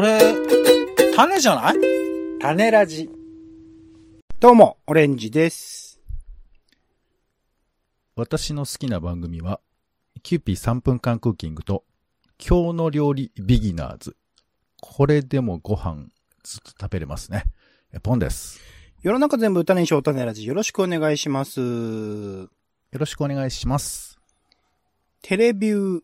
それ、種じゃない？種ラジ。どうも、オレンジです。私の好きな番組は、キューピー3分間クッキングと、きょうの料理ビギナーズ。これでもご飯ずっと食べれますね。えポンです。世の中全部種にしよう種ラジ。よろしくお願いします。よろしくお願いします。テレビュー。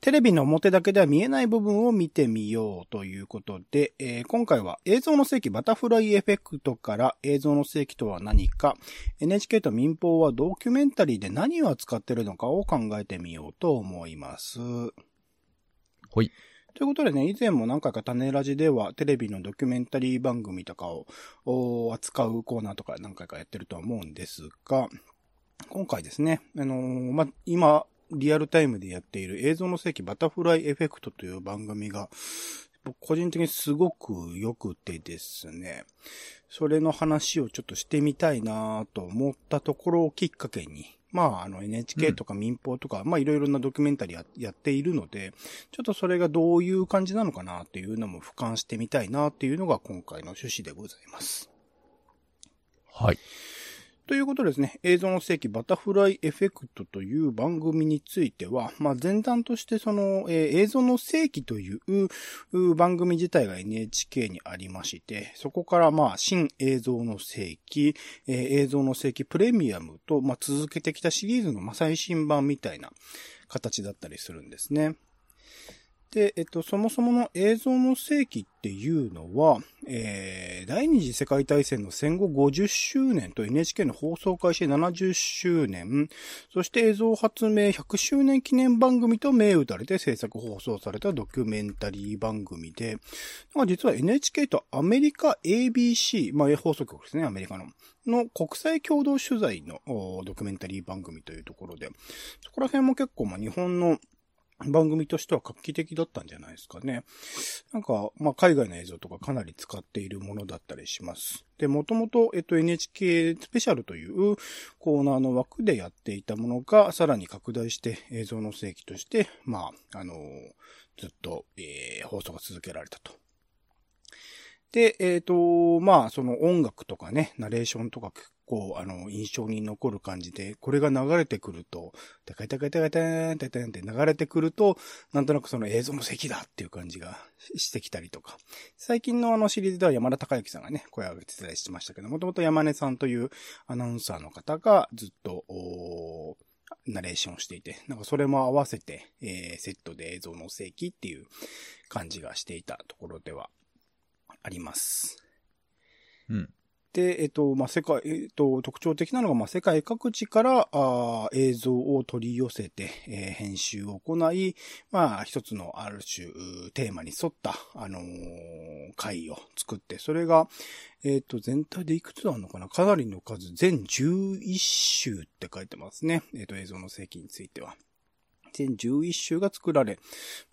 テレビの表だけでは見えない部分を見てみようということで、えー今回は映像の世紀バタフライエフェクトから映像の世紀とは何か、NHK と民放はドキュメンタリーで何を扱っているのかを考えてみようと思います。ほい。ということでね、以前も何回か種ラジではテレビのドキュメンタリー番組とかをお扱うコーナーとか何回かやってるとは思うんですが、今回ですね、あのーま、今、リアルタイムでやっている映像の世紀バタフライエフェクトという番組が、僕個人的にすごく良くてですね、それの話をちょっとしてみたいなと思ったところをきっかけに、まあ、あの NHK とか民放とか、まあいろいろなドキュメンタリーややっているので、ちょっとそれがどういう感じなのかなっていうのも俯瞰してみたいなっていうのが今回の趣旨でございます。はい。ということですね、映像の世紀バタフライエフェクトという番組については、まあ、前段としてその、えー映像の世紀という番組自体が NHK にありまして、そこからまあ、新映像の世紀、えー映像の世紀プレミアムと、まあ、続けてきたシリーズのま最新版みたいな形だったりするんですね。で、えっと、そもそもの映像の世紀っていうのは、えー、第二次世界大戦の戦後50周年と NHK の放送開始70周年、そして映像発明100周年記念番組と銘打たれて制作放送されたドキュメンタリー番組で、まあ実は NHK とアメリカ ABC、まあ放送局ですね、アメリカの、の国際共同取材のドキュメンタリー番組というところで、そこら辺も結構まあ日本の番組としては画期的だったんじゃないですかね。なんか、まあ、海外の映像とかかなり使っているものだったりします。で、もともと、えっと、NHK スペシャルというコーナーの枠でやっていたものが、さらに拡大して映像の世紀として、まあ、あのずっと、えー放送が続けられたと。で、えっ、と、まあ、その音楽とかね、ナレーションとか構、あの、印象に残る感じで、これが流れてくると、テカテカテカテンテテンって流れてくると、なんとなくその映像の席だっていう感じがしてきたりとか。最近のあのシリーズでは山田孝之さんがね、声を上げてたりしてましたけど、もともと山根さんというアナウンサーの方がずっと、おーナレーションをしていて、なんかそれも合わせて、えーセットで映像の世紀っていう感じがしていたところではあります。うん。で、えっと、まあ、世界、えっと、特徴的なのが、まあ、世界各地から、あ映像を取り寄せて、えー編集を行い、まあ、一つのある種、テーマに沿った、あのー回を作って、それが、えっと、全体でいくつあるのかな？かなりの数、全11週って書いてますね。えっと、映像の世紀については。全11週が作られ、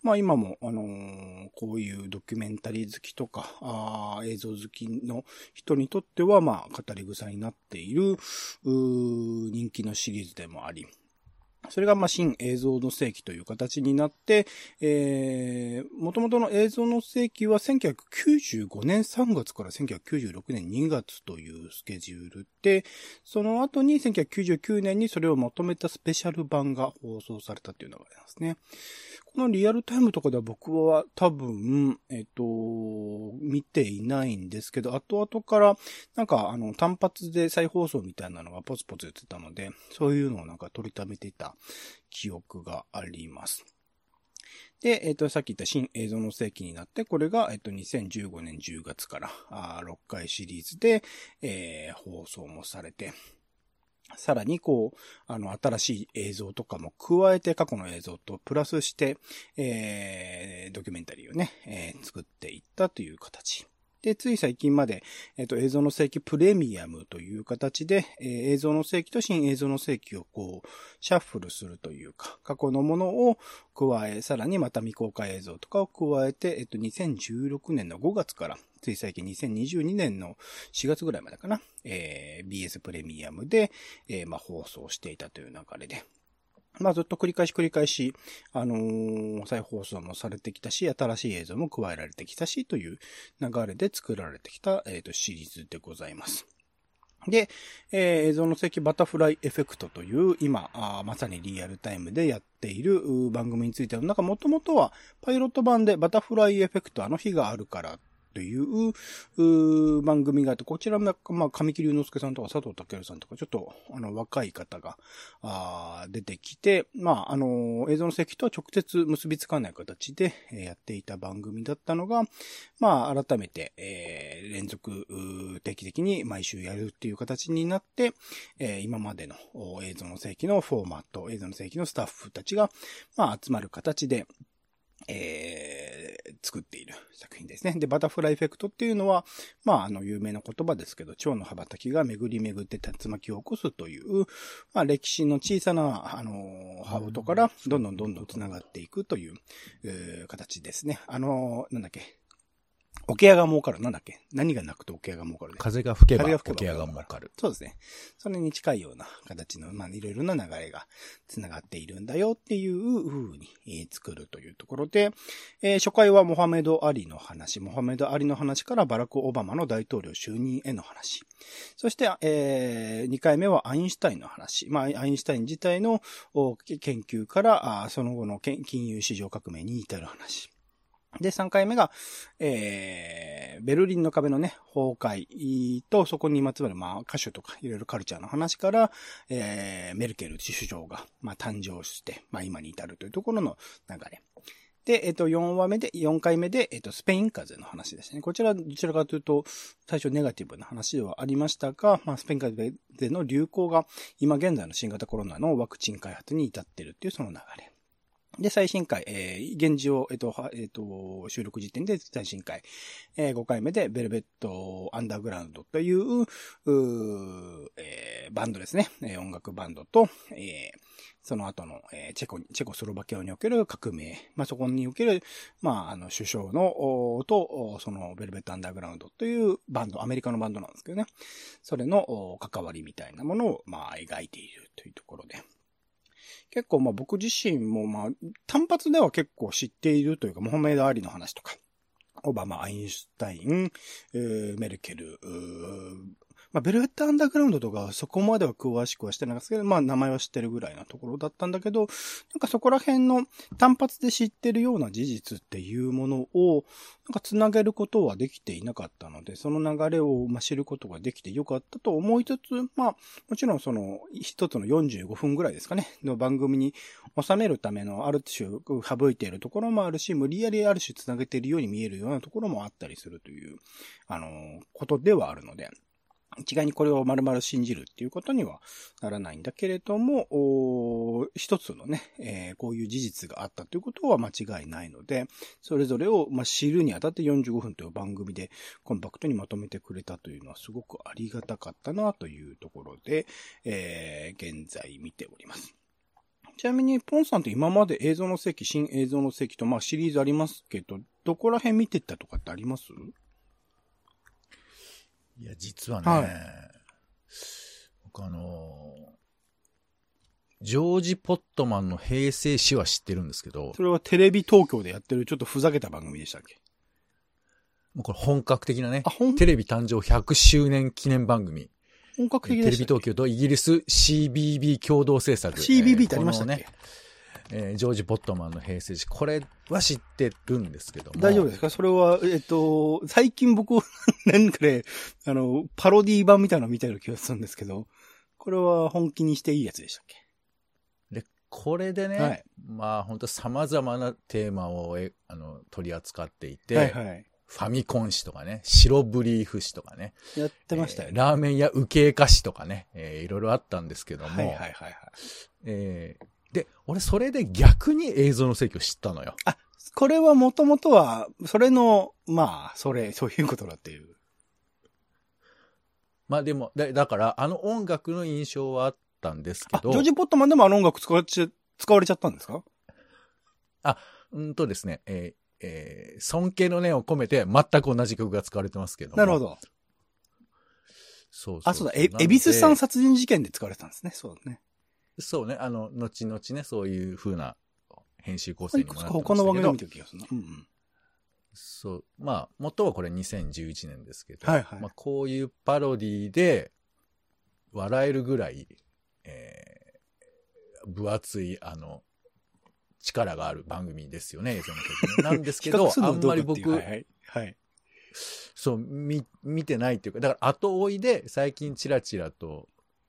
まあ今も、あのーこういうドキュメンタリー好きとか、あ映像好きの人にとっては、まあ語り草になっている、人気のシリーズでもあり、それが、まあ、新映像の世紀という形になって、えー、元々の映像の世紀は1995年3月から1996年2月というスケジュールで、その後に1999年にそれをまとめたスペシャル版が放送されたというのがありますね。このリアルタイムとかでは僕は多分、えっと、見ていないんですけど、後々からなんかあの単発で再放送みたいなのがポツポツ言ってたので、そういうのをなんか取りためていた記憶があります。で、えっ、と、さっき言った新映像の世紀になって、これが、えっ、と、2015年10月から、あ6回シリーズで、えー放送もされて、さらにこう、あの、新しい映像とかも加えて過去の映像とプラスして、えー、ドキュメンタリーをね、えー作っていったという形。で、つい最近まで、えっ、と、映像の世紀プレミアムという形で、えー映像の世紀と新映像の世紀をこう、シャッフルするというか、過去のものを加え、さらにまた未公開映像とかを加えて、えっ、と、2016年の5月から、つい最近2022年の4月ぐらいまでかな、えー BS プレミアムで、えーまあ、放送していたという流れで、まあずっと繰り返し繰り返し、あのー再放送もされてきたし、新しい映像も加えられてきたし、という流れで作られてきた、えっ、と、シリーズでございます。で、えー映像の席バタフライエフェクトという、今、あまさにリアルタイムでやっている番組については、なんかもともとはパイロット版でバタフライエフェクトあの日があるからというう番組があって、こちらも、まあ、神木隆之介さんとか佐藤健さんとか、ちょっと、あの、若い方が、あ出てきて、まあ、あの、映像の席とは直接結びつかない形で、えやっていた番組だったのが、まあ、改めて、えー連続、定期的に毎週やるっていう形になって、えー今までの映像の世紀のフォーマット、映像の世紀のスタッフたちが、まあ、集まる形で、えー作っている作品ですね。で、バタフライエフェクトっていうのは、まあ、あの、有名な言葉ですけど、蝶の羽ばたきが巡り巡って竜巻を起こすという、まあ、歴史の小さな、あの、羽音から、どんどんどんどん繋がっていくという、え形ですね。あの、なんだっけ。桶屋が儲かる。なんだっけ？何がなくて桶屋が儲かるね。風が吹けば、風が吹けば桶屋が儲かる。そうですね。それに近いような形の、まあ、いろいろな流れが繋がっているんだよっていう風に、えー作るというところで、えー初回はモハメド・アリの話、モハメド・アリの話からバラク・オバマの大統領就任への話。そして、え2回目はアインシュタインの話。まあ、アインシュタイン自体のお研究から、その後の金融市場革命に至る話。で、3回目が、えー、ベルリンの壁のね、崩壊と、そこにまつわる、まあ、歌手とか、いろいろカルチャーの話から、えー、メルケル首相が、まあ、誕生して、まあ、今に至るというところの流れ。で、えっ、と、4話目で、4回目で、えっ、と、スペイン風邪の話ですね。こちら、どちらかというと、最初ネガティブな話ではありましたが、まあ、スペイン風邪の流行が、今現在の新型コロナのワクチン開発に至っているっていうその流れ。で、最新回、えー、現状、えっ、と、はえっ、と、収録時点で最新回、えー5回目で、ベルベットアンダーグラウンドという、うえーバンドですね。え音楽バンドと、えーその後の、えーチェコ、チェコスロバキアにおける革命、まあ、そこにおける、まあ、あの、首相の、おと、その、ベルベットアンダーグラウンドというバンド、アメリカのバンドなんですけどね。それの、お関わりみたいなものを、まあ、描いているというところで。結構まあ僕自身もまあ単発では結構知っているというか、モハメド・アリの話とか、オバマ、アインシュタイン、メルケル、まあ、ベルベットアンダーグラウンドとかそこまでは詳しくはしてないんですけど、まあ名前は知ってるぐらいなところだったんだけど、なんかそこら辺の単発で知ってるような事実っていうものを、なんか繋げることはできていなかったので、その流れをま知ることができてよかったと思いつつ、まあ、もちろんその一つの45分ぐらいですかね、の番組に収めるためのある種省いているところもあるし、無理やりある種繋げているように見えるようなところもあったりするという、あの、ことではあるので、一概にこれを丸々信じるっていうことにはならないんだけれども、一つのね、えーこういう事実があったということは間違いないので、それぞれを、まあ、知るにあたって45分という番組でコンパクトにまとめてくれたというのはすごくありがたかったなというところで、えー現在見ております。ちなみに、ポンさんって今まで映像の席、新映像の席と、まあシリーズありますけど、どこら辺見てったとかってあります？いや、実はね、はい。僕あのージョージ・ポットマンの平成史は知ってるんですけどそ、れはテレビ東京でやってるちょっとふざけた番組でしたっけ？もうこれ本格的なねテレビ誕生100周年記念番組。本格テレビ的でしたっけ？東京とイギリス CBB 共同制作。CBB ってありましたね、えージョージ・ポットマンの平成史。これは知ってるんですけども。大丈夫ですか？それは、えっと、最近僕、なんかね、あの、パロディ版みたいなの見たような気がするんですけど、これは本気にしていいやつでしたっで、これでね、はいまあ本当様々なテーマをえあの取り扱っていけて、はいはい。ファミコン誌とかね、白ブリーフ誌とかね、やってましたよえーね。ラーメン屋受け菓子とかね、えーいろいろあったんですけども、はいはいはいはい。えーで、俺それで逆に映像の席を知ったのよ。これはもともとは、それの、まあ、それ、そういうことだっていう。まあでも、だだから、あの音楽の印象はあったんですけあ、ジど、ョージ・ポットマンでもあの音楽使われちゃ、使われちゃったんですか？うんとですね、えーえー尊敬の念を込めて全く同じ曲が使われてますけども。なるほ。ど。そうそうあ、そうだ、え、エビスさん殺人事件で使われてたんですね。そうだね。そうね、あの、後々ね、そういう風な編集構成いにもなってましたけど。他の番組で見た気がするな。うんうん。そう。まあ、元はこれ2011年ですけど、はいはいまあ、こういうパロディで、笑えるぐらい、えー、分厚い、あの、力がある番組ですよね、映像の時ね なんですけど、あんまり僕、はいはい。はい。そう、見、見てないっていうか、だから後追いで最近チラチラと、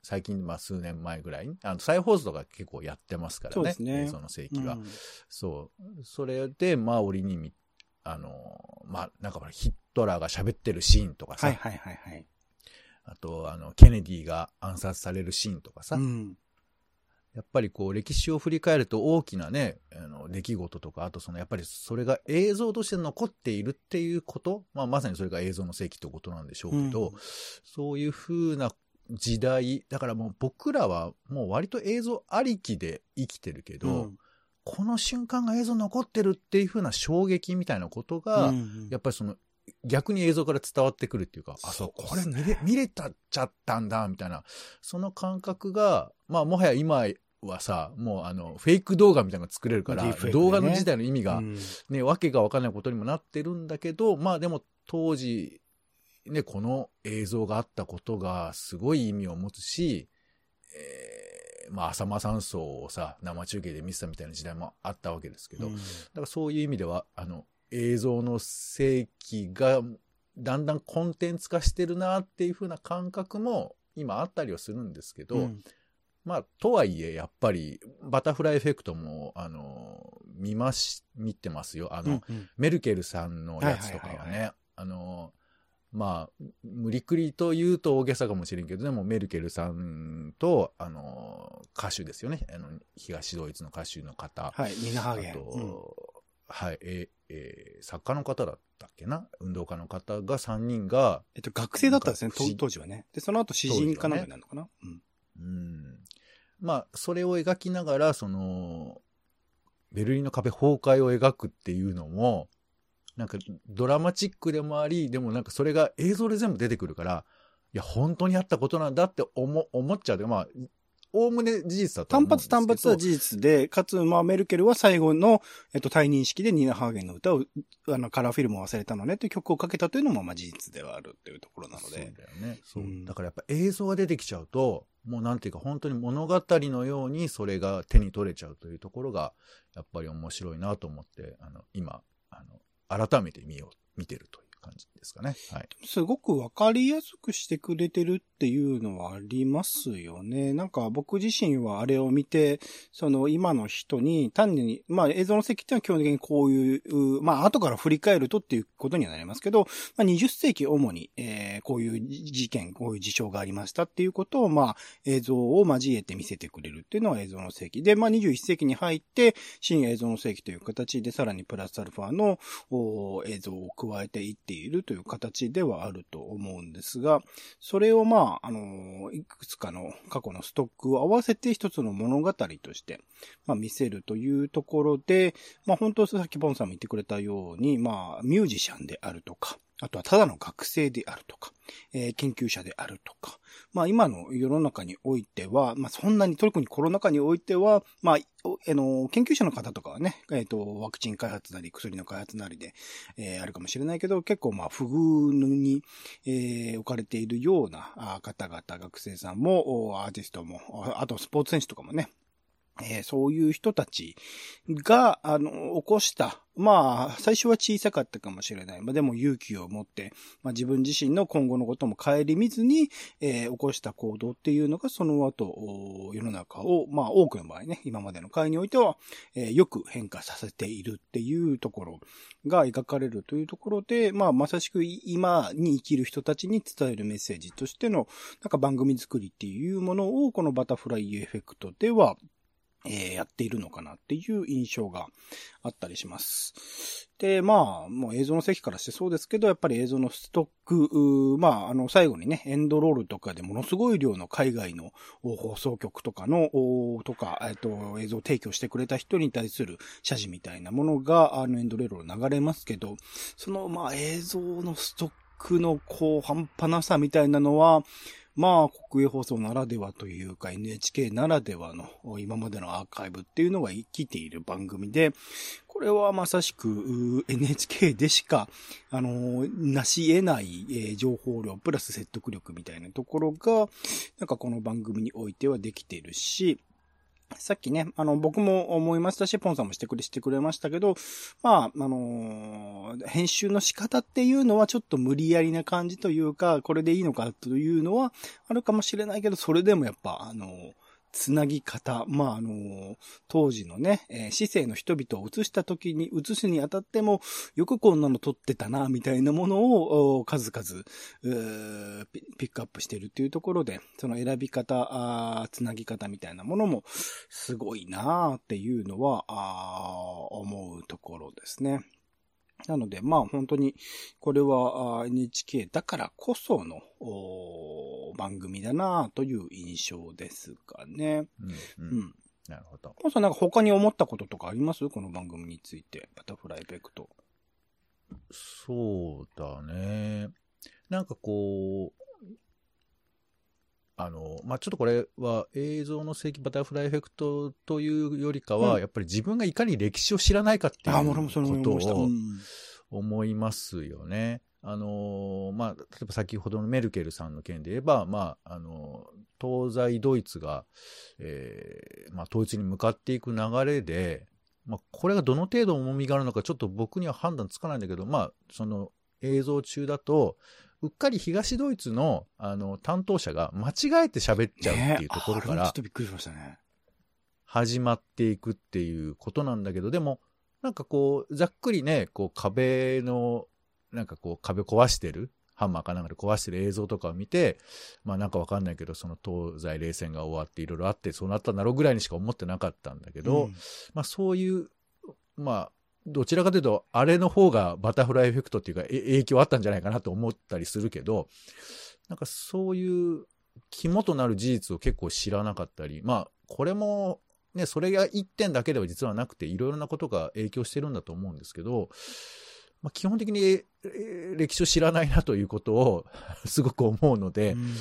最近、まあ数年前ぐらいに、あの、再放送とか結構やってますからね。そうですね映像の世紀が。うんそう。それで、まあ、折にみ、あの、まあ、なんかヒットラーが喋ってるシーンとかさ、はいはいはいはい。あと、あの、ケネディが暗殺されるシーンとかさ、うん。やっぱりこう、歴史を振り返ると大きなね、あの、出来事とか、あとその、やっぱりそれが映像として残っているっていうこと、まあ、まさにそれが映像の世紀ってことなんでしょうけど、うんそういう風な時代、だからもう僕らはもう割と映像ありきで生きてるけど、うん。この瞬間が映像残ってるっていう風な衝撃みたいなことが、うんやっぱりその、逆に映像から伝わってくるっていうか、あ、そう、これ見れ、見れたっちゃったんだ、みたいな、その感覚が、まあ、もはや今はさ、もうあの、フェイク動画みたいなのが作れるから、ね。動画の自体の意味が、うん。ね、わけがわかんないことにもなってるんだけど、まあでも当時、ね、この映像があったことがすごい意味を持つし、えーまあ浅間山荘をさ、生中継で見てたみたいな時代もあったわけですけど、うん。だからそういう意味では、あの、映像の世紀がだんだんコンテンツ化してるなっていう風な感覚も今あったりはするんですけど、うん。まあ、とはいえ、やっぱり、バタフライエフェクトも、あの、見まし、見てますよ。あの、うんうん。メルケルさんのやつとかははいはいはいね、あの、まあ、無理くりと言うと大げさかもしれんけど、でもメルケルさんと、あの、歌手ですよね。あの、東ドイツの歌手の方。はい、ニナハーゲン。あと、はい、えーえー作家の方だったっけな？運動家の方が3人が、えっと、学生だったんですね、当当時はね。で、その後詩人かなんかになるのかな、うんうん。まあ、それを描きながら、その、ベルリンの壁崩壊を描くっていうのも、なんかドラマチックでもあり、でもなんかそれが映像で全部出てくるから、いや、本当にあったことなんだって思思っちゃうで、まあ、おおむね事実だと単。発単発は事実で、かつ、まあ、メルケルは最後の、えっと、退任式でニーナ・ハーゲンの歌を、あの、カラーフィルムを忘れたのねという曲をかけたというのも、まあ、事実ではあるっていうところなのそうで。だよね。そう。うんだからやっぱ映像が出てきちゃうと、もうなんていうか本当に物語のようにそれが手に取れちゃうというところが、やっぱり面白いなと思って、あの、今、あの、改めて見よう、見てるという。感じですかね。はい。すごくわかりやすくしてくれてるっていうのはありますよね。なんか僕自身はあれを見て、その今の人に単に、まあ映像の席っていうのは基本的にこういう、まあ後から振り返るとっていうことにはなりますけど、まあ20世紀主に、えーこういう事件、こういう事象がありましたっていうことを、まあ映像を交えて見せてくれるっていうのは映像の世紀で、まあ21世紀に入って新映像の世紀という形でさらにプラスアルファの映像を加えていってているという形ではあると思うんですが、それをまあ、あの、いくつかの過去のストックを合わせて一つの物語として、まあ見せるというところで、まあ本当さっきボンさんも言ってくれたように、まあミュージシャンであるとか、あとはただの学生であるとか、えー研究者であるとか、まあ今の世の中においては、まあそんなに特にコロナ禍においては、まあ、あの、研究者の方とかはね、えっ、と、ワクチン開発なり薬の開発なりで、えーあるかもしれないけど、結構まあ不遇に、えー置かれているような方々、学生さんも、アーティストも、あとスポーツ選手とかもね、えーそういう人たちが、あの、起こした、まあ、最初は小さかったかもしれない。まあ、でも勇気を持って、まあ、自分自身の今後のことも顧みずに、えー起こした行動っていうのが、その後、世の中を、まあ、多くの場合ね、今までの会においては、えーよく変化させているっていうところが描かれるというところで、まあ、まさしく今に生きる人たちに伝えるメッセージとしての、なんか番組作りっていうものを、このバタフライエフェクトでは、えーやっているのかなっていう印象があったりします。で、まあ、もう映像の席からしてそうですけど、やっぱり映像のストック、まあ、あの、最後にね、エンドロールとかでものすごい量の海外の放送局とかの、とか、えっと、映像提供してくれた人に対する謝辞みたいなものが、あの、エンドロールを流れますけど、その、まあ、映像のストックの、こう、半端なさみたいなのは、まあ、国営放送ならではというか、NHK ならではの今までのアーカイブっていうのが生きている番組で、これはまさしく NHK でしか、あの、なし得ない、情報量プラス説得力みたいなところが、なんかこの番組においてはできているし、さっきね、あの、僕も思いましたし、ポンさんもしてくれ、してくれましたけど、まあ、あのー、編集の仕方っていうのはちょっと無理やりな感じというか、これでいいのかというのはあるかもしれないけど、それでもやっぱ、あのーつなぎ方、まあ、あの、当時のね、えー、市政の人々を移した時に、移すにあたっても、よくこんなの撮ってたな、みたいなものを、数々ピックアップしてるっていうところで、その選び方、あつなぎ方みたいなものも、すごいなっていうのは、思うところですね。なので、まあ本当に、これは NHK だからこその番組だなという印象ですかね。うん、うん。うん。なるほど。もさんなんか他に思ったこととかあります？この番組について。バタフライエフェクト。そうだね。なんかこう、あの、まあ、ちょっとこれは映像の世紀バタフライエフェクトというよりかは、うん、やっぱり自分がいかに歴史を知らないかっていうことを思いますよね。あの、まあ、例えば先ほどのメルケルさんの件で言えば、まあ、あの、東西ドイツが、えー、まあ、統一に向かっていく流れで、まあ、これがどの程度重みがあるのかちょっと僕には判断つかないんだけど、まあ、その映像中だと、うっかり東ドイツの、あの、担当者が間違えて喋っちゃうっていうところから、ちょっとびっくりしましたね。始まっていくっていうことなんだけど、でも、なんかこう、ざっくりね、こう壁の、なんかこう壁を壊してる、ハンマーかなんかで壊してる映像とかを見て、まあなんかわかんないけど、その東西冷戦が終わっていろいろあって、そうなったんだろうぐらいにしか思ってなかったんだけど、うん、まあそういう、まあどちらかというと、あれの方がバタフライエフェクトっていうか、影響あったんじゃないかなと思ったりするけど、なんかそういう肝となる事実を結構知らなかったり、まあ、これも、ね、それが一点だけでは実はなくて、いろいろなことが影響してるんだと思うんですけど、まあ、基本的に歴史を知らないなということを すごく思うので、うん、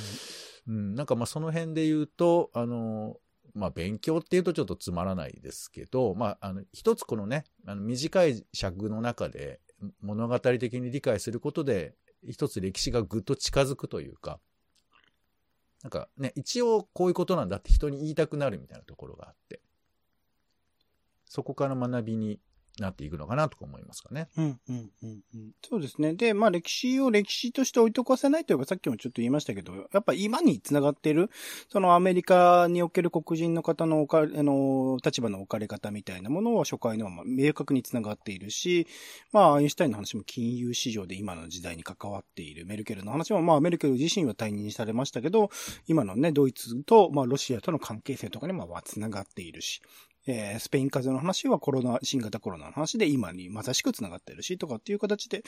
うん、なんかまあその辺で言うと、あの、まあ、勉強っていうとちょっとつまらないですけど、まあ、あの、一つこのね、あの短い尺の中で物語的に理解することで、一つ歴史がぐっと近づくというか、なんかね、一応こういうことなんだって人に言いたくなるみたいなところがあって、そこから学びになっていくのかなとか思いますかね。うん、うん、うん。そうですね。で、まあ歴史を歴史として置いとかせないというか、さっきもちょっと言いましたけど、やっぱ今に繋がっている、そのアメリカにおける黒人の方のおか、あの、立場の置かれ方みたいなものは初回のまあ明確に繋がっているし、まあアインシュタインの話も金融市場で今の時代に関わっている。メルケルの話も、まあメルケル自身は退任されましたけど、今のね、ドイツと、まあロシアとの関係性とかにも繋がっているし。えー、スペイン風邪の話はコロナ、新型コロナの話で今にまさしく繋がってるし、とかっていう形で、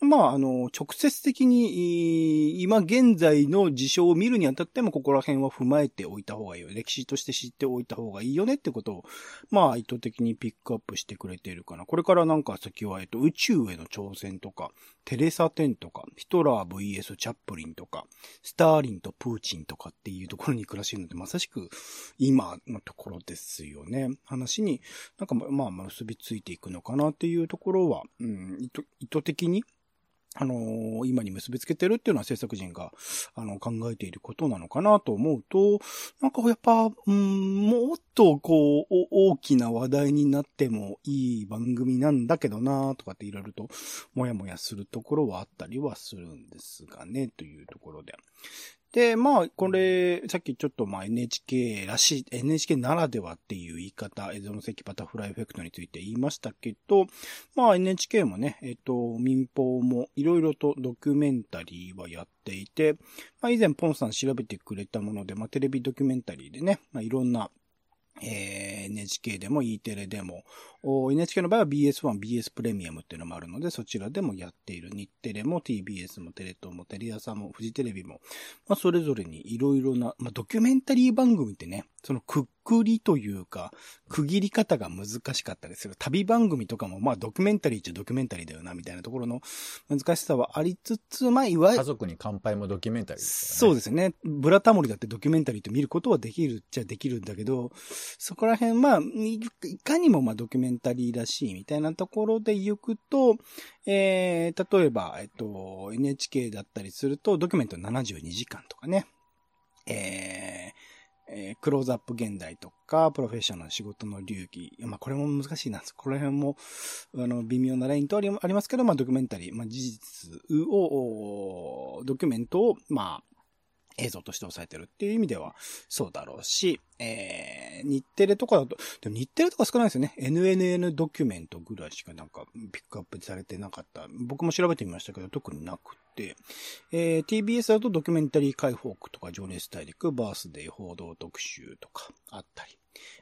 まあ、あの、直接的に、今現在の事象を見るにあたっても、ここら辺は踏まえておいた方がいいよ。歴史として知っておいた方がいいよねってことを、まあ、意図的にピックアップしてくれているかな。これからなんか先は、えっと、宇宙への挑戦とか、テレサ・テンとか、ヒトラー VS チャップリンとか、スターリンとプーチンとかっていうところに暮らしているので、まさしく今のところですよね。話になんかまあ結びついていくのかなっていうところは、うん、意図意図的にあのー、今に結びつけてるっていうのは制作人が、あの、考えていることなのかなと思うと、なんかやっぱ、うん、もっとこう、大きな話題になってもいい番組なんだけどなとかっていろいろと、もやもやするところはあったりはするんですがね、というところで。で、まあ、これ、さっきちょっとまあ NHK らしい、NHK ならではっていう言い方、映像の席バタフライエフェクトについて言いましたけど、まあ NHK もね、えっと、民放もいろいろとドキュメンタリーはやっていて、まあ以前ポンさん調べてくれたもので、まあテレビドキュメンタリーでね、まあいろんなえー、NHK でも E テレでも、NHK の場合は BS1、BS プレミアムっていうのもあるので、そちらでもやっている。日テレも TBS もテレ東もテレ朝もフジテレビも、まあ、それぞれにいろいろな、まあ、ドキュメンタリー番組ってね、そのくくりというか、区切り方が難しかったりする。旅番組とかも、まあ、ドキュメンタリーっちゃドキュメンタリーだよな、みたいなところの難しさはありつつ、まあ、いわゆる、家族に乾杯もドキュメンタリーですそうでですね。ブラタモリだってドキュメンタリーと見ることはできるっちゃできるんだけど、そこら辺、まあ、いいかにもまあドキュメンタリーらしいみたいなところで行くと、えー、例えば、えっと、NHK だったりすると、ドキュメント72時間とかね、えー、えークローズアップ現代とか、プロフェッショナル仕事の流儀。まあ、これも難しいな。この辺も、あの、微妙なラインとありますけど、まあ、ドキュメンタリー、まあ、事実を、ドキュメントを、まあ、映像として抑えてるっていう意味では、そうだろうし、えー、日テレとかだと、でも日テレとか少ないですよね。NNN ドキュメントぐらいしかなんかピックアップされてなかった。僕も調べてみましたけど、特になくて、えー、TBS だとドキュメンタリー解放区とか、情熱大陸、バースデー報道特集とかあったり。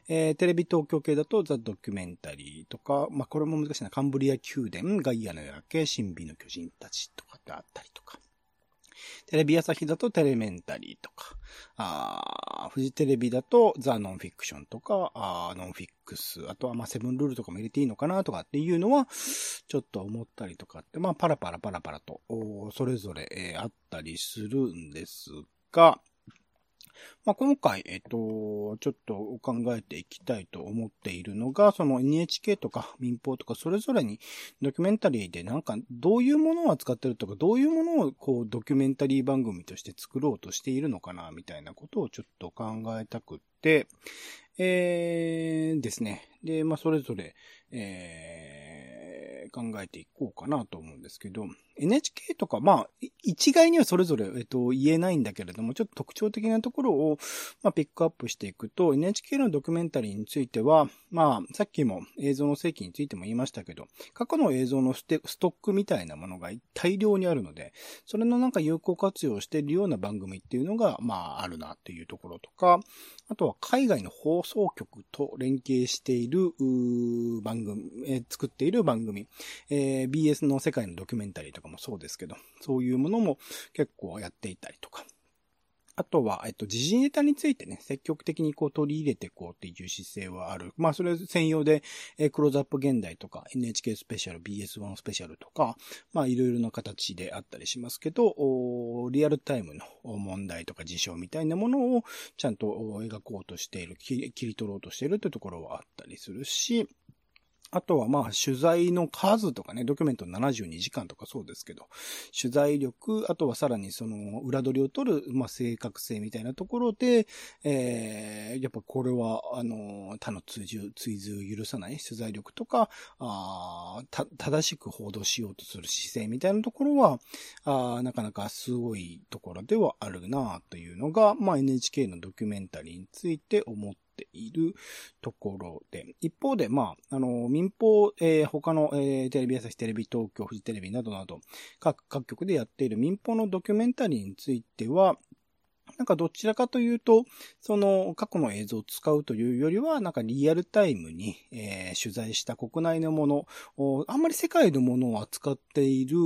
えー、テレビ東京系だとザ・ドキュメンタリーとか、まあ、これも難しいな。カンブリア宮殿、ガイアの夜明け、神秘の巨人たちとかってあったりとか。テレビ朝日だとテレメンタリーとか、あフジテレビだとザ・ノンフィクションとか、あノンフィックス、あとはまあセブンルールとかも入れていいのかなとかっていうのは、ちょっと思ったりとかって、まあパラパラパラパラと、それぞれ、えーあったりするんですが、まあ、今回、えっと、ちょっと考えていきたいと思っているのが、その NHK とか民放とかそれぞれにドキュメンタリーでなんかどういうものを扱ってるとか、どういうものをこうドキュメンタリー番組として作ろうとしているのかな、みたいなことをちょっと考えたくって、えー、ですね。で、まあ、それぞれ、えー、考えていこうかなと思うんですけど、NHK とか、まあ、一概にはそれぞれ、えっと、言えないんだけれども、ちょっと特徴的なところを、まあ、ピックアップしていくと、NHK のドキュメンタリーについては、まあ、さっきも映像の正規についても言いましたけど、過去の映像のステストックみたいなものが大量にあるので、それのなんか有効活用しているような番組っていうのが、まあ、あるなっていうところとか、あとは海外の放送局と連携している番組、えー作っている番組、えー BS の世界のドキュメンタリーとかもそうですけど、そういうものも結構やっていたりとか。あとは、えっと、時事ネタについてね、積極的にこう取り入れていこうっていう姿勢はある。まあ、それ専用で、えークローズアップ現代とか、NHK スペシャル、BS1 スペシャルとか、まあ、いろいろな形であったりしますけど、リアルタイムの問題とか事象みたいなものをちゃんと描こうとしている、切り切り取ろうとしているってところはあったりするし、あとはまあ取材の数とかね、ドキュメント72時間とかそうですけど、取材力、あとはさらにその裏取りを取る、まあ正確性みたいなところで、えー、やっぱこれは、あの、他の追従、追随を許さない取材力とか、あーた、正しく報道しようとする姿勢みたいなところは、あーなかなかすごいところではあるなというのが、まあ NHK のドキュメンタリーについて思ってているところで、一方で、まあ、あの、民放、えー他の、えーテレビ朝日、テレビ東京、フジテレビなどなど、各、各局でやっている民放のドキュメンタリーについては、なんかどちらかというと、その過去の映像を使うというよりは、なんかリアルタイムに、えー取材した国内のものあんまり世界のものを扱っている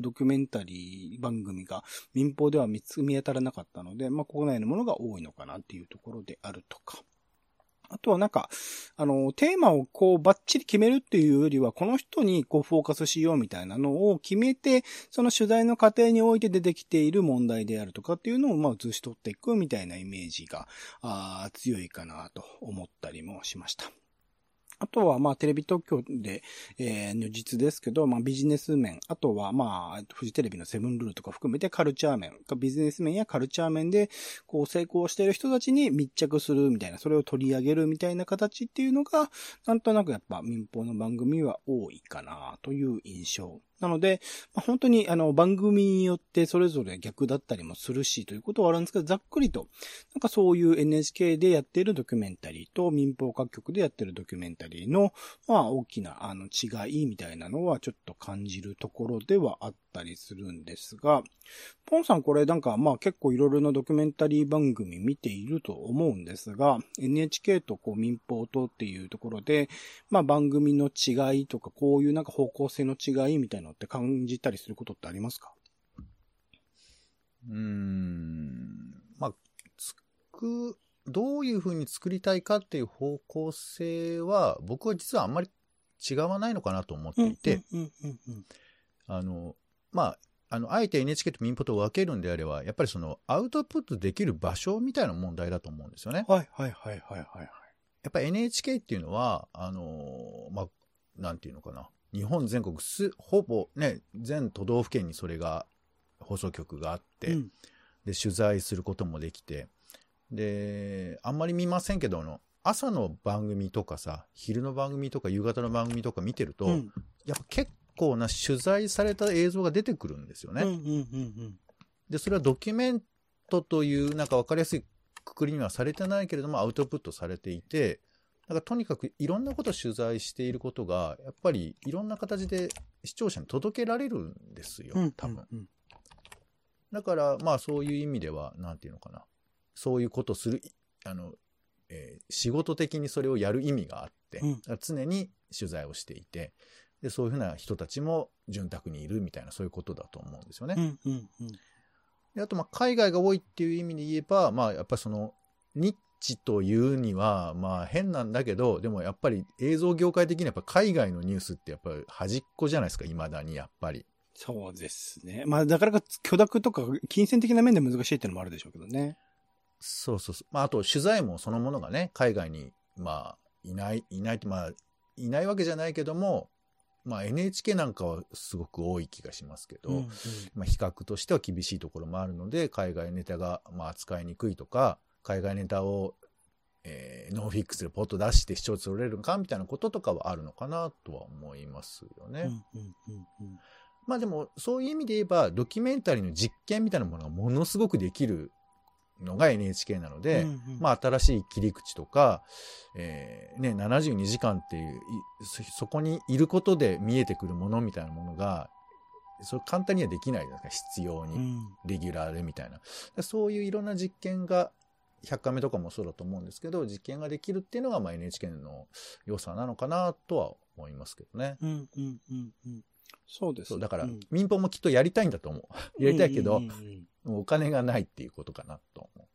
ドキュメンタリー番組が民放では見つ見当たらなかったので、まあ国内のものが多いのかなっていうところであるとか。あとはなんか、あの、テーマをこうバッチリ決めるっていうよりは、この人にこうフォーカスしようみたいなのを決めて、その取材の過程において出てきている問題であるとかっていうのをまあ映し取っていくみたいなイメージが、あー強いかなと思ったりもしました。あとは、まあ、テレビ東京で、えー、如実ですけど、まあ、ビジネス面、あとは、まあ、フジテレビのセブンルールとか含めてカルチャー面、ビジネス面やカルチャー面で、こう、成功している人たちに密着するみたいな、それを取り上げるみたいな形っていうのが、なんとなくやっぱ民放の番組は多いかなという印象。なので、まあ、本当にあの番組によってそれぞれ逆だったりもするしということはあるんですけど、ざっくりと、なんかそういう NHK でやっているドキュメンタリーと民放各局でやっているドキュメンタリーの、まあ大きなあの違いみたいなのはちょっと感じるところではあったりするんですが、ポンさんこれなんかまあ結構いろいろなドキュメンタリー番組見ていると思うんですが、NHK とこう民放とっていうところで、まあ番組の違いとかこういうなんか方向性の違いみたいなのって感じたりすることってありますか？うーん。まあ、作どういう風に作りたいかっていう方向性は、僕は実はあんまり違わないのかなと思っていて、あの、まあ、あの、あえて NHK と民放と分けるんであれば、やっぱりその、アウトプットできる場所みたいな問題だと思うんですよね。はいはいはいはいはいはい。やっぱり NHK っていうのは、あの、まあ、なんていうのかな。日本全国す、ほぼね、全都道府県にそれが、放送局があって、うんで、取材することもできて、で、あんまり見ませんけど、あの、朝の番組とかさ、昼の番組とか夕方の番組とか見てると、うんやっぱ結構な取材された映像が出てくるんですよね。うんうんうんで、それはドキュメントというなんか分かりやすいくくりにはされてないけれども、アウトプットされていて、だからとにかくいろんなことを取材していることが、やっぱりいろんな形で視聴者に届けられるんですようん。、多分。うんだから、まあそういう意味では、なんていうのかな。そういうことする、あの、えー仕事的にそれをやる意味があって、うん常に取材をしていて、で、そういうふうな人たちも潤沢にいるみたいな、そういうことだと思うんですよね。うんうんうんであと、まあ、海外が多いっていう意味で言えば、まあ、やっぱりその、ニッチというには、まあ、変なんだけど、でもやっぱり映像業界的にはやっぱ海外のニュースってやっぱり端っこじゃないですか、未だにやっぱり。そうですね。まあ、だからか許諾とか金銭的な面で難しいっていうのもあるでしょうけどね。そうそうそう。まあ、あと、取材もそのものがね、海外に、まあ、いない、いないって、まあ、いないわけじゃないけども、まあ、NHK なんかはすごく多い気がしますけど、うんうんまあ、比較としては厳しいところもあるので、海外ネタがまあ扱いにくいとか、海外ネタを、えーノンフィックスでポッと出して視聴率取れるのかみたいなこととかはあるのかなとは思いますよね。まあでも、そういう意味で言えば、ドキュメンタリーの実験みたいなものがものすごくできるのが NHK なので、うんうんまあ新しい切り口とか、えーね、72時間っていう、いそそこにいることで見えてくるものみたいなものが、それ簡単にはできないじゃないですか、必要に。うんレギュラーでみたいな。でそういういろんな実験が、100カメとかもそうだと思うんですけど、実験ができるっていうのがまあ NHK の良さなのかなとは思いますけどね。うんうんうんうんそうです。そう、だからうん民放もきっとやりたいんだと思う。やりたいけどお金がないっていうことかなと思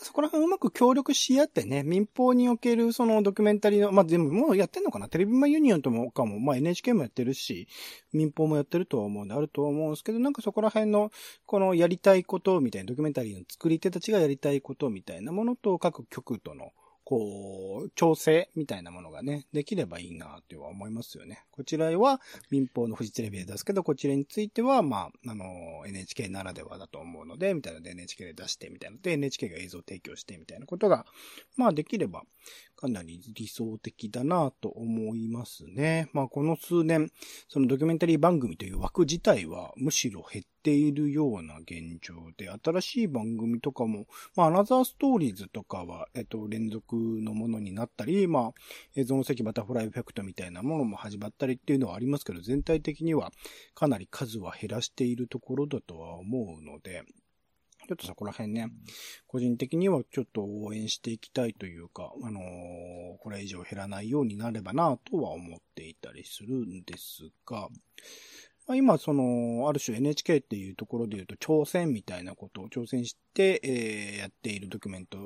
そこら辺うまく協力し合ってね、民放におけるそのドキュメンタリーの、まあ、全部もうやってんのかな？テレビマユニオンともかも、まあ、NHK もやってるし、民放もやってるとは思うんで、あるとは思うんですけど、なんかそこら辺の、このやりたいことみたいな、ドキュメンタリーの作り手たちがやりたいことみたいなものと、各局との、こう、調整みたいなものがね、できればいいなとは思いますよね。こちらは民放のフジテレビで出すけど、こちらについては、まあ、あの、NHK ならではだと思うので、みたいなので NHK で出してみたいなので、NHK が映像提供してみたいなことが、まあできれば、かなり理想的だなと思いますね。まあこの数年、そのドキュメンタリー番組という枠自体はむしろ減っているような現状で、新しい番組とかも、まあアナザーストーリーズとかは、えっと、連続のものになったり、まあ映像の席バタフライエフェクトみたいなものも始まったりっていうのはありますけど、全体的にはかなり数は減らしているところだとは思うので、ちょっとそこら辺ね、個人的にはちょっと応援していきたいというか、あのーこれ以上減らないようになればなとは思っていたりするんですが、まあ、今、その、ある種 NHK っていうところで言うと、挑戦みたいなことを挑戦して、えーやっているドキュメント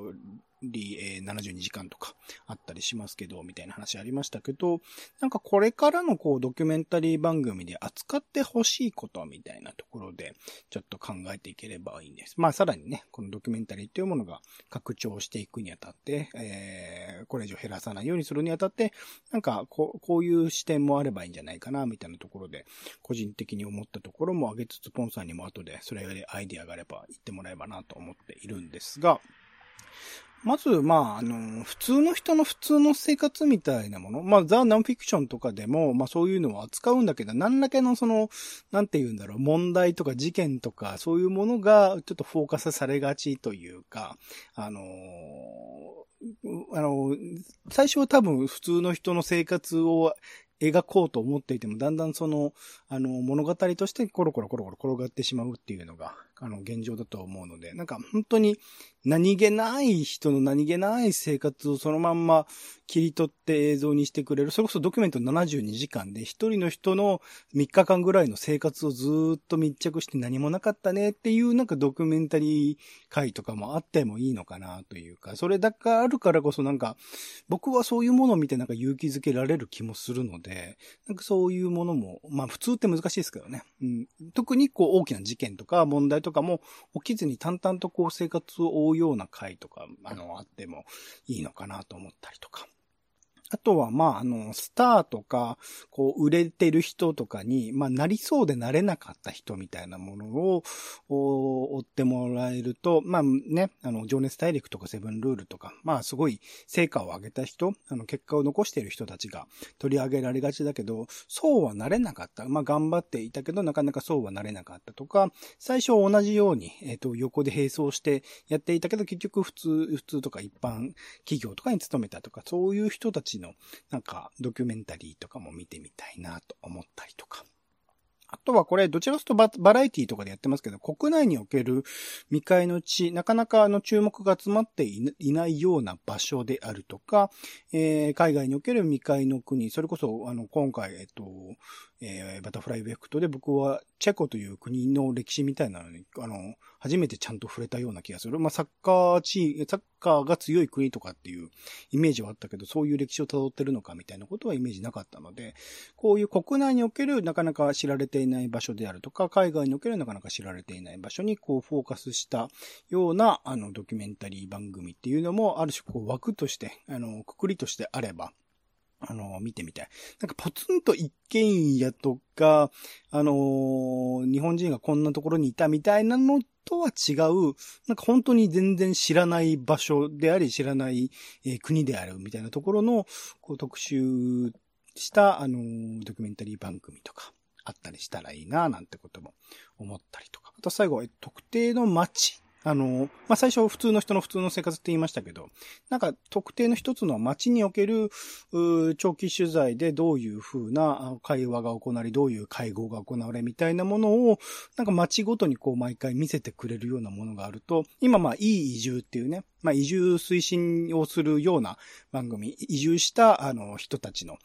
リー、えー72時間とかあったりしますけど、みたいな話ありましたけど、なんかこれからのこう、ドキュメンタリー番組で扱ってほしいことみたいなところで、ちょっと考えていければいいんです。まあ、さらにね、このドキュメンタリーというものが拡張していくにあたって、えーこれ以上減らさないようにするにあたって、なんかこう、こういう視点もあればいいんじゃないかな、みたいなところで、個人的に思ったところも挙げつつ、ポンさんにも後で、それでアイディアがあれば言ってもらえばなと思っているんですが、まず、まあ、あの、普通の人の普通の生活みたいなもの、まあ、ザ・ナンフィクションとかでも、まあ、そういうのを扱うんだけど、何らかのその、なんて言うんだろう、問題とか事件とか、そういうものが、ちょっとフォーカスされがちというか、あのあの、最初は多分普通の人の生活を描こうと思っていても、だんだんその、あの、物語としてコロコロコロコロ転がってしまうっていうのが、あの、現状だと思うので、なんか本当に何気ない人の何気ない生活をそのまんま切り取って映像にしてくれる。それこそドキュメント72時間で一人の人の3日間ぐらいの生活をずっと密着して何もなかったねっていうなんかドキュメンタリー回とかもあってもいいのかなというか、それだけあるからこそなんか僕はそういうものを見てなんか勇気づけられる気もするので、なんかそういうものも、まあ普通って難しいですけどね。うん、特にこう大きな事件とか問題とかも起きずに淡々とこう生活を追うような回とか、あの、あってもいいのかなと思ったりとか。あとは、まあ、あの、スターとか、こう、売れてる人とかに、まあ、なりそうでなれなかった人みたいなものを、追ってもらえると、まあね、あの、情熱大陸とかセブンルールとか、まあ、すごい成果を上げた人、あの、結果を残している人たちが取り上げられがちだけど、そうはなれなかった。まあ、頑張っていたけど、なかなかそうはなれなかったとか、最初同じように、えっ、ー、と、横で並走してやっていたけど、結局普通、普通とか一般企業とかに勤めたとか、そういう人たちの、なんか、ドキュメンタリーとかも見てみたいなと思ったりとか。あとはこれ、どちらかというとバラエティとかでやってますけど、国内における未開の地、なかなかあの注目が集まっていないような場所であるとか、えー、海外における未開の国、それこそ、あの、今回、えっと、えー、バタフライエフェクトで僕はチェコという国の歴史みたいなのに、あの、初めてちゃんと触れたような気がする。まあ、サッカーチーサッカーが強い国とかっていうイメージはあったけど、そういう歴史を辿ってるのかみたいなことはイメージなかったので、こういう国内におけるなかなか知られていない場所であるとか、海外におけるなかなか知られていない場所にこうフォーカスしたような、あの、ドキュメンタリー番組っていうのも、ある種こう枠として、あの、くくりとしてあれば、あの、見てみたい。なんかポツンと一軒家とか、あの、日本人がこんなところにいたみたいなのとは違う、なんか本当に全然知らない場所であり、知らない、え、国であるみたいなところの、こう特集した、あの、ドキュメンタリー番組とか、あったりしたらいいな、なんてことも思ったりとか。あと最後、特定の街あの、まあ、最初普通の人の普通の生活って言いましたけど、なんか特定の一つの街における、長期取材でどういう風な会話が行われ、どういう会合が行われみたいなものを、なんか街ごとにこう毎回見せてくれるようなものがあると、今まあいい移住っていうね、まあ、移住推進をするような番組、移住したあの人たちの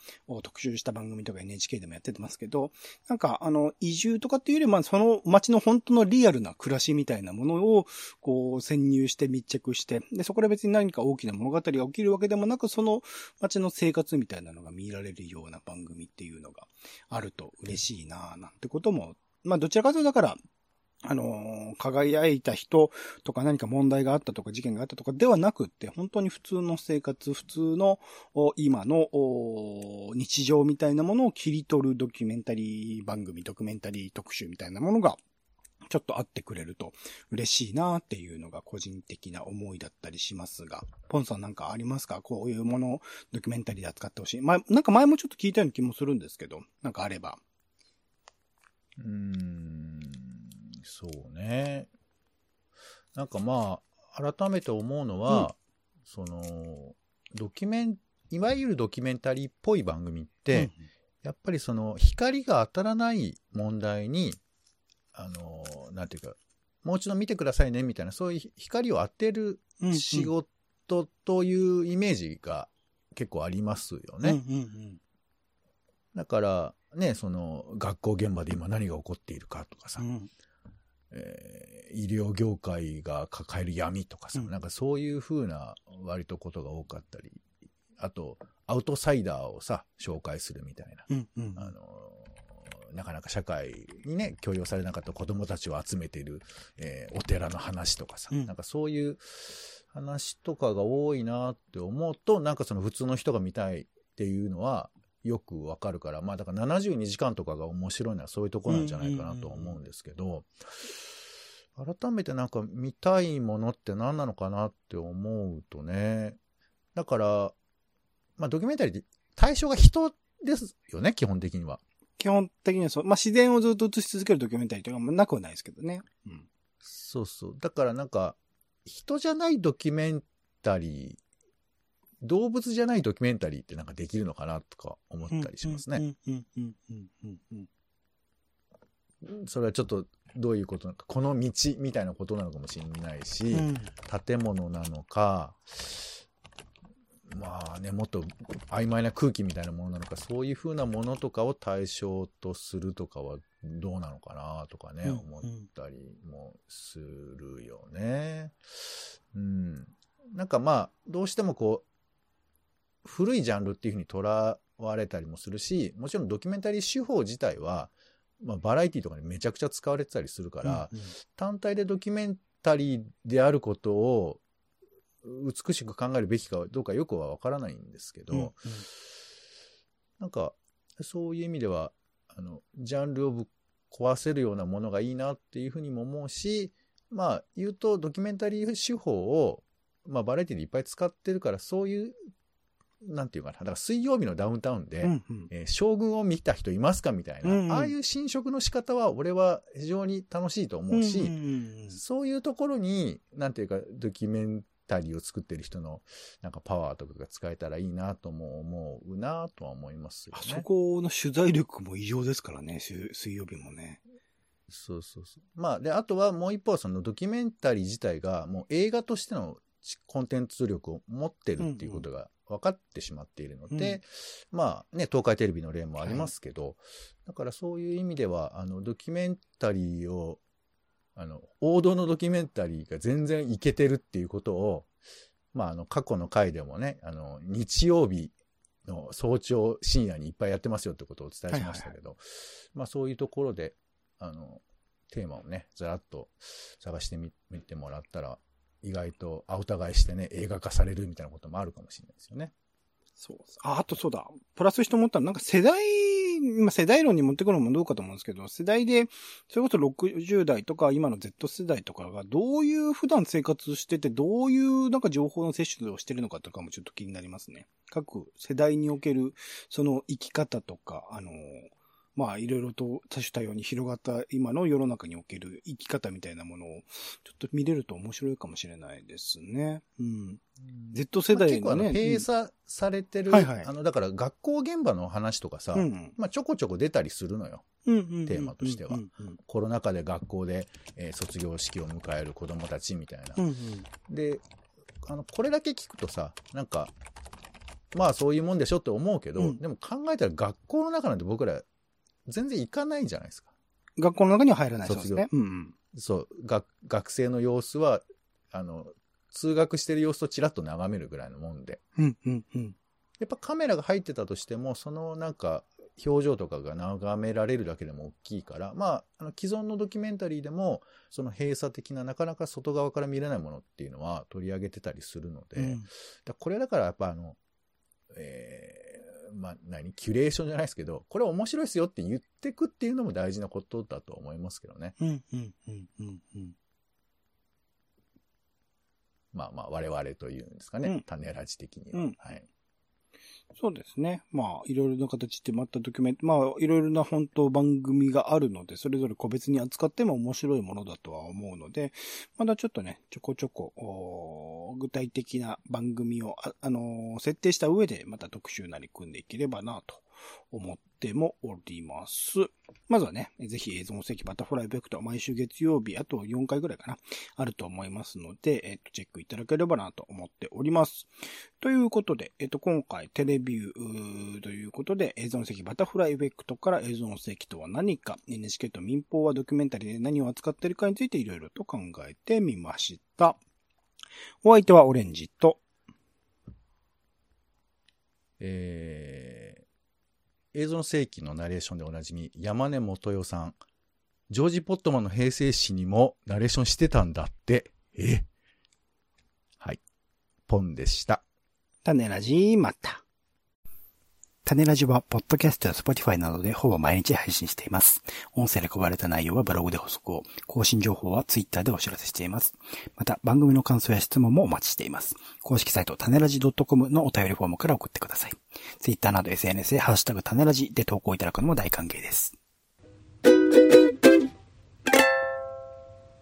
特集した番組とか NHK でもやってますけど、なんかあの移住とかっていうよりもその街の本当のリアルな暮らしみたいなものをこう潜入して密着して、で、そこで別に何か大きな物語が起きるわけでもなく、その街の生活みたいなのが見られるような番組っていうのがあると嬉しいなぁなんてことも、まあどちらかというとだから、あの、輝いた人とか何か問題があったとか事件があったとかではなくって、本当に普通の生活、普通の今の日常みたいなものを切り取るドキュメンタリー番組、ドキュメンタリー特集みたいなものがちょっと会ってくれると嬉しいなっていうのが個人的な思いだったりしますが、ポンさんなんかありますか？こういうものをドキュメンタリーで扱ってほしい。ま、なんか前もちょっと聞いたような気もするんですけど、なんかあれば。うーん。そうね。なんかまあ、改めて思うのは、うん、その、ドキュメン、いわゆるドキュメンタリーっぽい番組って、うん、やっぱりその光が当たらない問題に、あの、なんていうか、もう一度見てくださいねみたいな、そういう光を当てる仕事というイメージが結構ありますよね。だから、ね、その学校現場で今何が起こっているかとかさ、うん、えー、医療業界が抱える闇とかさ、うん、なんかそういうふうな割とことが多かったり、あと、アウトサイダーをさ、紹介するみたいな。うんうん、あの、なかなか社会にね、許容されなかった子供たちを集めている、えー、お寺の話とかさ、うん、なんかそういう話とかが多いなって思うと、なんかその普通の人が見たいっていうのは、よくわかるから、まあだから72時間とかが面白いのはそういうとこなんじゃないかなと思うんですけど、改めてなんか見たいものって何なのかなって思うとね、だから、まあドキュメンタリーって対象が人ですよね、基本的には。基本的にはそう。まあ自然をずっと映し続けるドキュメンタリーとかもなくはないですけどね。うん。そうそう。だからなんか、人じゃないドキュメンタリー動物じゃないドキュメンタリーってなんかできるのかなとか思ったりしますね。それはちょっとどういうことなのか、この道みたいなことなのかもしれないし、うん建物なのか、まあね、もっと曖昧な空気みたいなものなのか、そういうふうなものとかを対象とするとかはどうなのかなとかね、うん思ったりもするよね。うん。なんかまあ、どうしてもこう、古いジャンルっていうふうにとらわれたりもするし、もちろんドキュメンタリー手法自体は、まあ、バラエティとかにめちゃくちゃ使われてたりするから、うん。単体でドキュメンタリーであることを美しく考えるべきかどうかよくはわからないんですけど、うんうん。なんかそういう意味ではあのジャンルをぶっ壊せるようなものがいいなっていうふうにも思うしまあ言うとドキュメンタリー手法を、まあ、バラエティでいっぱい使ってるからそういうなんていうかなだから水曜日のダウンタウンで、うんうんえー将軍を見た人いますかみたいな、うんうんああいう侵食の仕方は俺は非常に楽しいと思うし、んんうんそういうところに、なんていうか、ドキュメンタリーを作ってる人の、なんかパワーとかが使えたらいいなとも思うなとは思いますよあね。そこの取材力も異常ですからね、水水曜日もね。そうそうそう。まあ、で、あとはもう一方はそのドキュメンタリー自体がもう映画としてのコンテンツ力を持ってるっていうことが分かってしまっているので、まあね、東海テレビの例もありますけど、だからそういう意味では、あの、ドキュメンタリーを、あの、王道のドキュメンタリーが全然いけてるっていうことを、まあ、あの、過去の回でもね、あの、日曜日の早朝深夜にいっぱいやってますよってことをお伝えしましたけど、まあそういうところで、あの、テーマをね、ずらっと探してみ見てもらったら、意外と青互いしてね、映画化されるみたいなこともあるかもしれないですよね。そう。あ、あとそうだ。プラスして思ったのなんか世代、まあ世代論に持ってくるのもどうかと思うんですけど、世代で、それこそ60代とか今の Z 世代とかがどういう普段生活してて、どういうなんか情報の摂取をしてるのかとかもちょっと気になりますね。各世代におけるその生き方とか、あの、まあいろいろと多種多様に広がった今の世の中における生き方みたいなものをちょっと見れると面白いかもしれないですね。うん。Z 世代まあのね。結構あの閉鎖されてる、はいはいあの、だから学校現場の話とかさ、うんうんまあちょこちょこ出たりするのよ。うんうんうんテーマとしてはうんうんコロナ禍で学校で、えー卒業式を迎える子供たちみたいな。うんうんで、あの、これだけ聞くとさ、なんか、まあそういうもんでしょって思うけど、うんでも考えたら学校の中なんて僕ら全然行かないじゃないですか。学校の中には入らないそうですね。うんうん。そう、学、学生の様子は、あの、通学してる様子とちらっと眺めるぐらいのもんで。うんうんうん。やっぱカメラが入ってたとしても、そのなんか、表情とかが眺められるだけでも大きいから、まあ、あの既存のドキュメンタリーでも、その閉鎖的ななかなか外側から見れないものっていうのは取り上げてたりするので、うんだこれだからやっぱあの、えーまあ何、キュレーションじゃないですけど、これ面白いですよって言ってくっていうのも大事なことだと思いますけどね。うんうんうんうんうん。まあまあ我々というんですかね、うん種ラジ的には。うんはい。そうですね。まあ、いろいろな形でまたドキュメント、まあ、いろいろな本当番組があるので、それぞれ個別に扱っても面白いものだとは思うので、まだちょっとね、ちょこちょこ、お具体的な番組を、あ、あのー設定した上で、また特集なり組んでいければなと思ってもおります。まずはね、ぜひ映像世紀バタフライベクト毎週月曜日、あと4回ぐらいかな、あると思いますので、えっと、チェックいただければなと思っております。ということで、えっと、今回テレビューということで、映像の席バタフライエフェクトから映像の席とは何か、NHK と民放はドキュメンタリーで何を扱っているかについていろいろと考えてみました。お相手はオレンジと、えー、映像の世紀のナレーションでおなじみ、山根元代さん。ジョージ・ポットマンの平成史にもナレーションしてたんだって。え？はい。ポンでした。種ラジまた。タネラジは、ポッドキャストや Spotify などでほぼ毎日配信しています。音声で配られた内容はブログで補足を、更新情報は Twitter でお知らせしています。また、番組の感想や質問もお待ちしています。公式サイト、タネラジ .com のお便りフォームから送ってください。Twitter など SNS でハッシュタグタネラジで投稿いただくのも大歓迎です。